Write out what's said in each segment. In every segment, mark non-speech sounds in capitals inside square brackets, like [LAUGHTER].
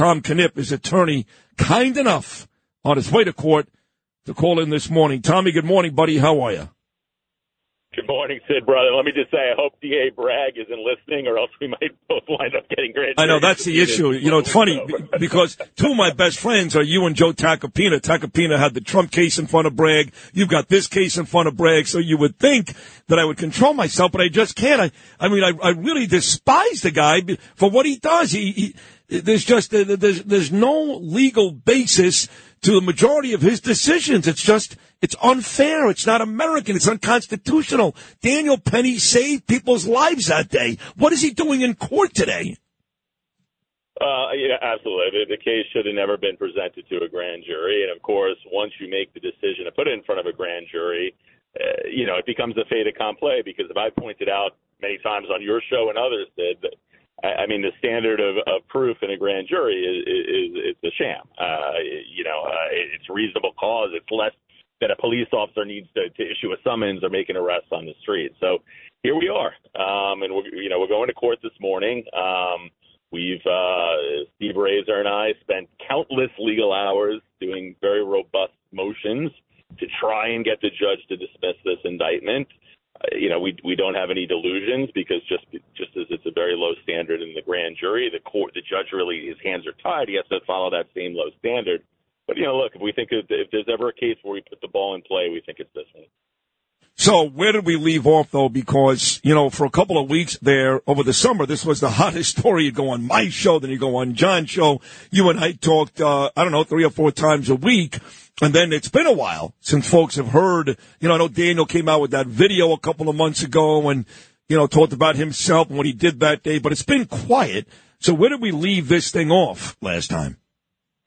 Tom Kenniff, his attorney, kind enough on his way to court to call in this morning. Tommy, good morning, buddy. How are you? Good morning, Sid, brother. Let me just say, I hope DA Bragg isn't listening, or else we might [LAUGHS] both wind up getting grand. I know that's the issue. You know, it's funny because two of my best friends are you and Joe Tacopina. Tacopina had the Trump case in front of Bragg. You've got this case in front of Bragg. So you would think that I would control myself, but I just can't. I, I mean, I, I really despise the guy for what he does. He, he there's just there's there's no legal basis to the majority of his decisions. It's just, it's unfair. It's not American. It's unconstitutional. Daniel Penny saved people's lives that day. What is he doing in court today? Uh, yeah, absolutely. The case should have never been presented to a grand jury. And of course, once you make the decision to put it in front of a grand jury, uh, you know, it becomes a fait accompli because if I pointed out many times on your show and others did that I, I mean, the standard of, of proof in a grand jury is, is, it's a sham. Uh, you know, uh, it's reasonable cause. It's less that a police officer needs to, to issue a summons or make an arrest on the street. So here we are, um, and we're you know we're going to court this morning. Um, we've uh, Steve Raiser and I spent countless legal hours doing very robust motions to try and get the judge to dismiss this indictment you know, we we don't have any delusions because just just as it's a very low grand jury, the court, the judge really his hands are tied. He has to follow that same low standard. But you know, look, if we think if, there's ever a case where we put the ball in play, we think it's this one. So where did we leave off though? Because, you know, for a couple of weeks there over the summer, this was the [LAUGHS] hottest story. You go on my show, then you go on John's show. You and I talked, uh, I don't know, three or four times a week. And then it's been a while since folks have heard, you know, I know Daniel came out with that video a couple of months ago and, you know, talked about himself and what he did that day, but it's been quiet. So where did we leave this thing off last time?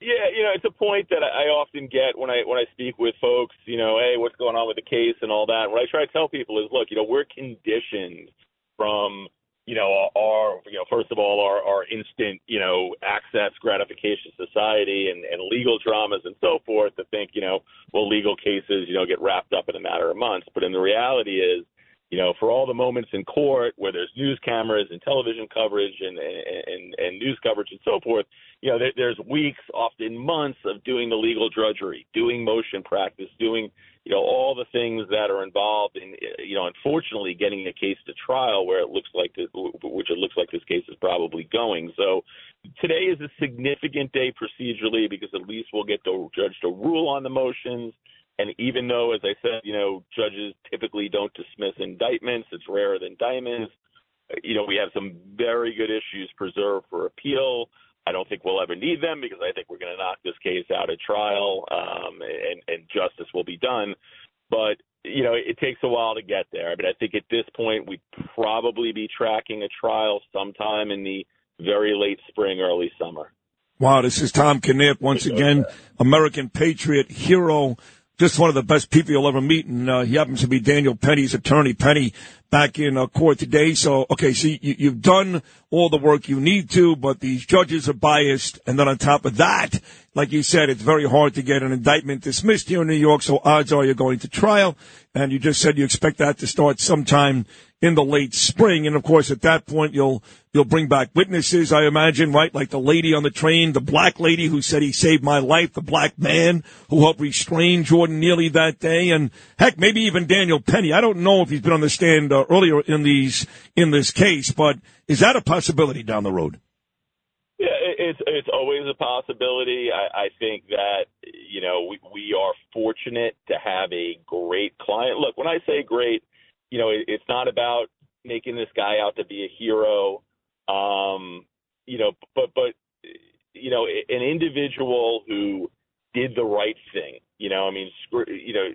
Yeah, you know, it's a point that I often get when I when I speak with folks. You know, hey, what's going on with the case and all that. What I try to tell people is, look, you know, we're conditioned from you know, our, you know, first of all, our, our instant, you know, access gratification society and, and legal dramas and so forth to think, you know, well, legal cases, you know, get wrapped up in a matter of months. But in the reality is, you know, for all the moments in court where there's news cameras and television coverage and and, and news coverage and so forth, you know, there, there's weeks, often months of doing the legal drudgery, doing motion practice, doing you know all the things that are involved in you know unfortunately getting a case to trial where it looks like this, which it looks like this case is probably going. So today is a significant day procedurally because at least we'll get the judge to rule on the motions and even though as i said you know judges typically don't dismiss indictments it's rarer than diamonds you know we have some very good issues preserved for appeal I don't think we'll ever need them because I think we're going to knock this case out at trial, um, and, and justice will be done. But you know, it takes a while to get there. I mean, I think at this point we'd probably be tracking a trial sometime in the very late spring, early summer. Wow, this is Tom Kenniff once again, American patriot hero just one of the best people you'll ever meet, and uh, he happens to be Daniel Penny's attorney. Penny back in uh, court today. So, okay, so you, you've done all the work you need to, but these judges are biased, and then on top of that, like you said, it's very hard to get an indictment dismissed here in New York. So odds are you're going to trial, and you just said you expect that to start sometime in the late spring. And of course, at that point, you'll you'll bring back witnesses, I imagine, right? Like the lady on the train, the black lady who said he saved my life, the black man who helped restrain Jordan Neely that day, and heck, maybe even Daniel Penny. I don't know if he's been on the stand uh, earlier in these in this case, but is that a possibility down the road? Yeah, it's it's always a possibility. I, I think that you know we we are fortunate to have a great client. Look, when I say great you know, it, it's not about making this guy out to be a hero. Um, you know, but but you know, an individual who did the right thing. You know, I mean, you know,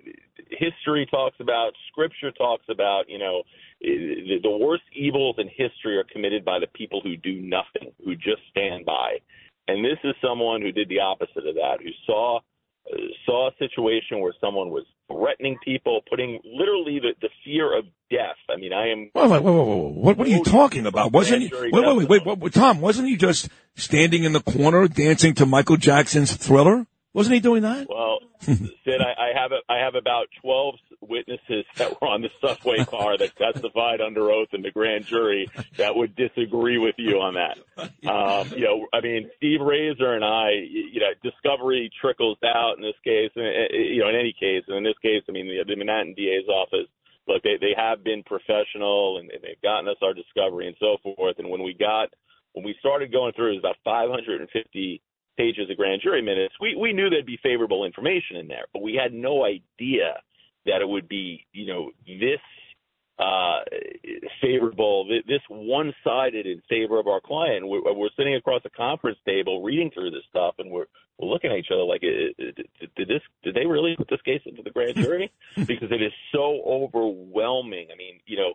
history talks about, scripture talks about, you know, the, worst evils in history are committed by the people who do nothing, who just stand by. And this is someone who did the opposite of that, who saw saw a situation where someone was threatening people, putting literally the, the fear of death. I mean, I am. Wait, wait, wait, wait, wait. What, what are you talking about? Wasn't he? Wait, wait, wait, wait, wait, Tom, wasn't he just standing in the corner dancing to Michael Jackson's Thriller? Wasn't he doing that? Well, [LAUGHS] Sid, I, I have a, I have about twelve witnesses that were on the subway car that testified under oath in the grand jury that would disagree with you on that. Um, you know, I mean, Steve Raiser and I, you know, discovery trickles out in this case, and you know, in any case, and in this case, I mean, the, the Manhattan DA's office. Look, they they have been professional and they've gotten us our discovery and so forth. And when we got when we started going through, it was about 550 pages of grand jury minutes, we, we knew there'd be favorable information in there, but we had no idea that it would be, you know, this uh, favorable, this one-sided in favor of our client. We're, we're, sitting across a conference table reading through this stuff, and we're we're looking at each other like, did this? Did they really put this case into the grand jury? [LAUGHS] because it is so overwhelming. I mean, you know,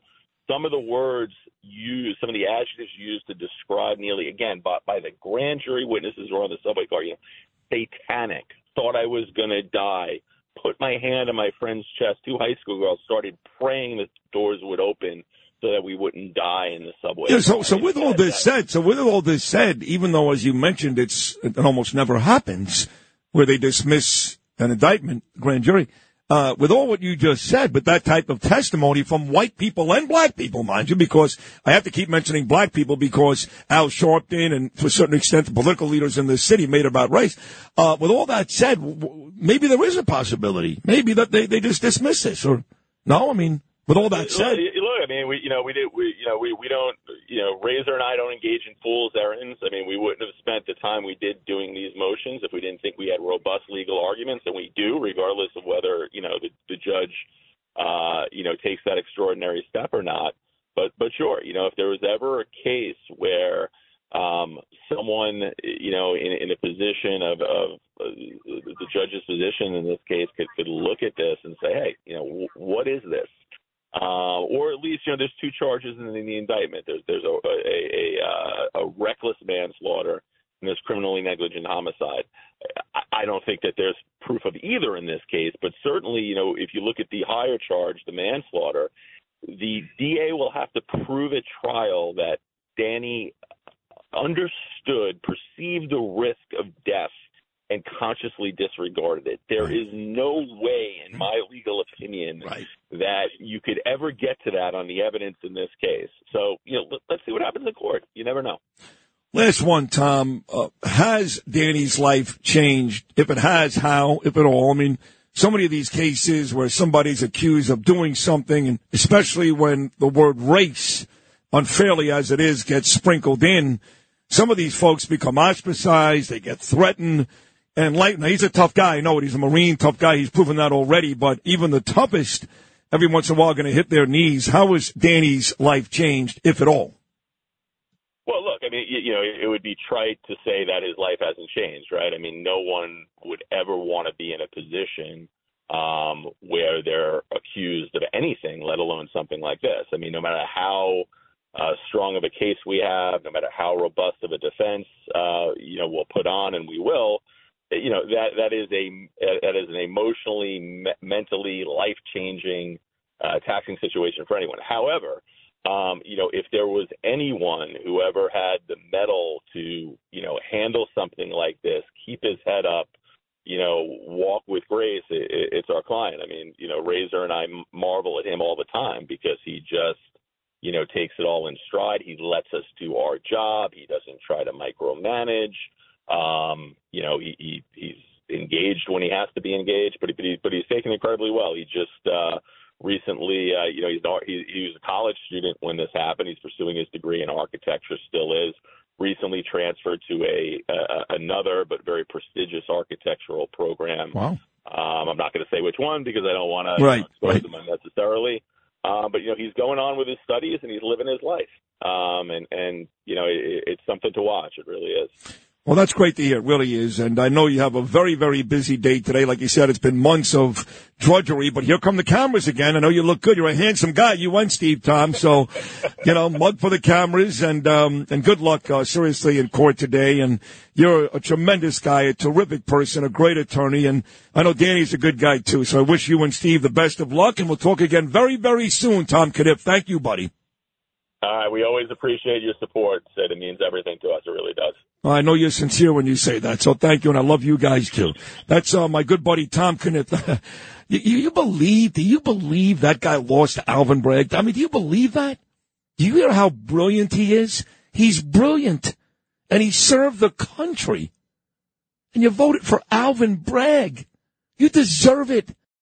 some of the words used, of the adjectives used to describe Neely, again, by, by the grand jury witnesses who were on the subway car, you know, satanic, thought I was going to die, put my hand on my friend's chest. Two high school girls started praying that doors would open so that we wouldn't die in the subway. Yeah, so, so with all this said, so with all this said, even though, as you mentioned, it's it almost never happens where they dismiss an indictment, grand jury uh, with all what you just said, but that type of testimony from white people and black people, mind you, because I have to keep mentioning black people because Al Sharpton and to a certain extent the political leaders in the city made about race. Uh, with all that said, maybe there is a possibility. Maybe that they, they just dismiss this or no, I mean, with all that said. Look, I mean, we, you know, we did, we, you know, we, we don't, you know, Raiser and I don't engage in fool's errands. I mean, we wouldn't have spent the time we did doing these motions if we didn't think we had robust legal arguments, and we do, regardless of whether, you know, the, the judge, uh, you know, takes that extraordinary step or not. But, but sure, you know, if there was ever a case where, um, someone, you know, in, in a position of, of uh, the judge's position in this case could, could look at this and say, hey, you know, w- what is this? Uh, or at least you know there's two charges in the, in the indictment. There's there's a a, a, uh, a reckless manslaughter and there's criminally negligent homicide. I, I don't think that there's proof of either in this case, but certainly you know if you look at the higher charge, the manslaughter, the DA will have to prove at trial that Danny understood, perceived the risk of death and consciously disregarded it. There right. is no way, in my legal opinion, right. that you could ever get to that on the evidence in this case. So, you know, let, us see what happens in court. You never know. Last one, Tom. Uh, has Danny's life changed? If it has, how, if at all? I mean, so many of these cases where somebody's accused of doing something, and especially when the word race, unfairly as it is, gets sprinkled in, some of these folks become ostracized, they get threatened, and now he's a tough guy. I know it. He's a Marine, tough guy. He's proven that already. But even the toughest, every once in a while, going to hit their knees. How has Danny's life changed, if at all? Well, look, I mean, you, you know, it would be trite to say that his life hasn't changed, right? I mean, no one would ever want to be in a position um, where they're accused of anything, let alone something like this. I mean, no matter how uh, strong of a case we have, no matter how robust of a defense, uh, you know, we'll put on, and we will you know that that is a that is an emotionally, me- mentally life changing, uh, taxing situation for anyone. However, um, you know, if there was anyone who ever had the mettle to, you know, handle something like this, keep his head up, you know, walk with grace, it, it's our client. I mean, you know, Raiser and I marvel at him all the time because he just, you know, takes it all in stride. He lets us do our job. He doesn't try to micromanage. Um, you know, he, he he's engaged when he has to be engaged, but he, but, he, but he's taken incredibly well. He just uh, recently, uh, you know, he's he, he was a college student when this happened. He's pursuing his degree in architecture, still is. Recently transferred to a uh, another but very prestigious architectural program. Wow. Um, I'm not going to say which one because I don't want to right, expose right. them unnecessarily. Um, but you know he's going on with his studies and he's living his life. Um, and and you know it, it's something to watch. It really is. Well, that's great to hear. It really is. And I know you have a very, very busy day today. Like you said, it's been months of drudgery, but here come the cameras again. I know you look good. You're a handsome guy. You went, Steve Tom. So, you know, mug for the cameras and, um, and good luck, uh, seriously in court today. And you're a tremendous guy, a terrific person, a great attorney. And I know Danny's a good guy too. So I wish you and Steve the best of luck and we'll talk again very, very soon, Tom Kenniff. Thank you, buddy. Uh, we always appreciate your support, Sid. It means everything to us. It really does. I know you're sincere when you say that, so thank you, and I love you guys too. That's uh, my good buddy Tom Kenniff. [LAUGHS] you, you believe? Do you believe that guy lost to Alvin Bragg? I mean, do you believe that? Do you hear how brilliant he is? He's brilliant, and he served the country. And you voted for Alvin Bragg. You deserve it.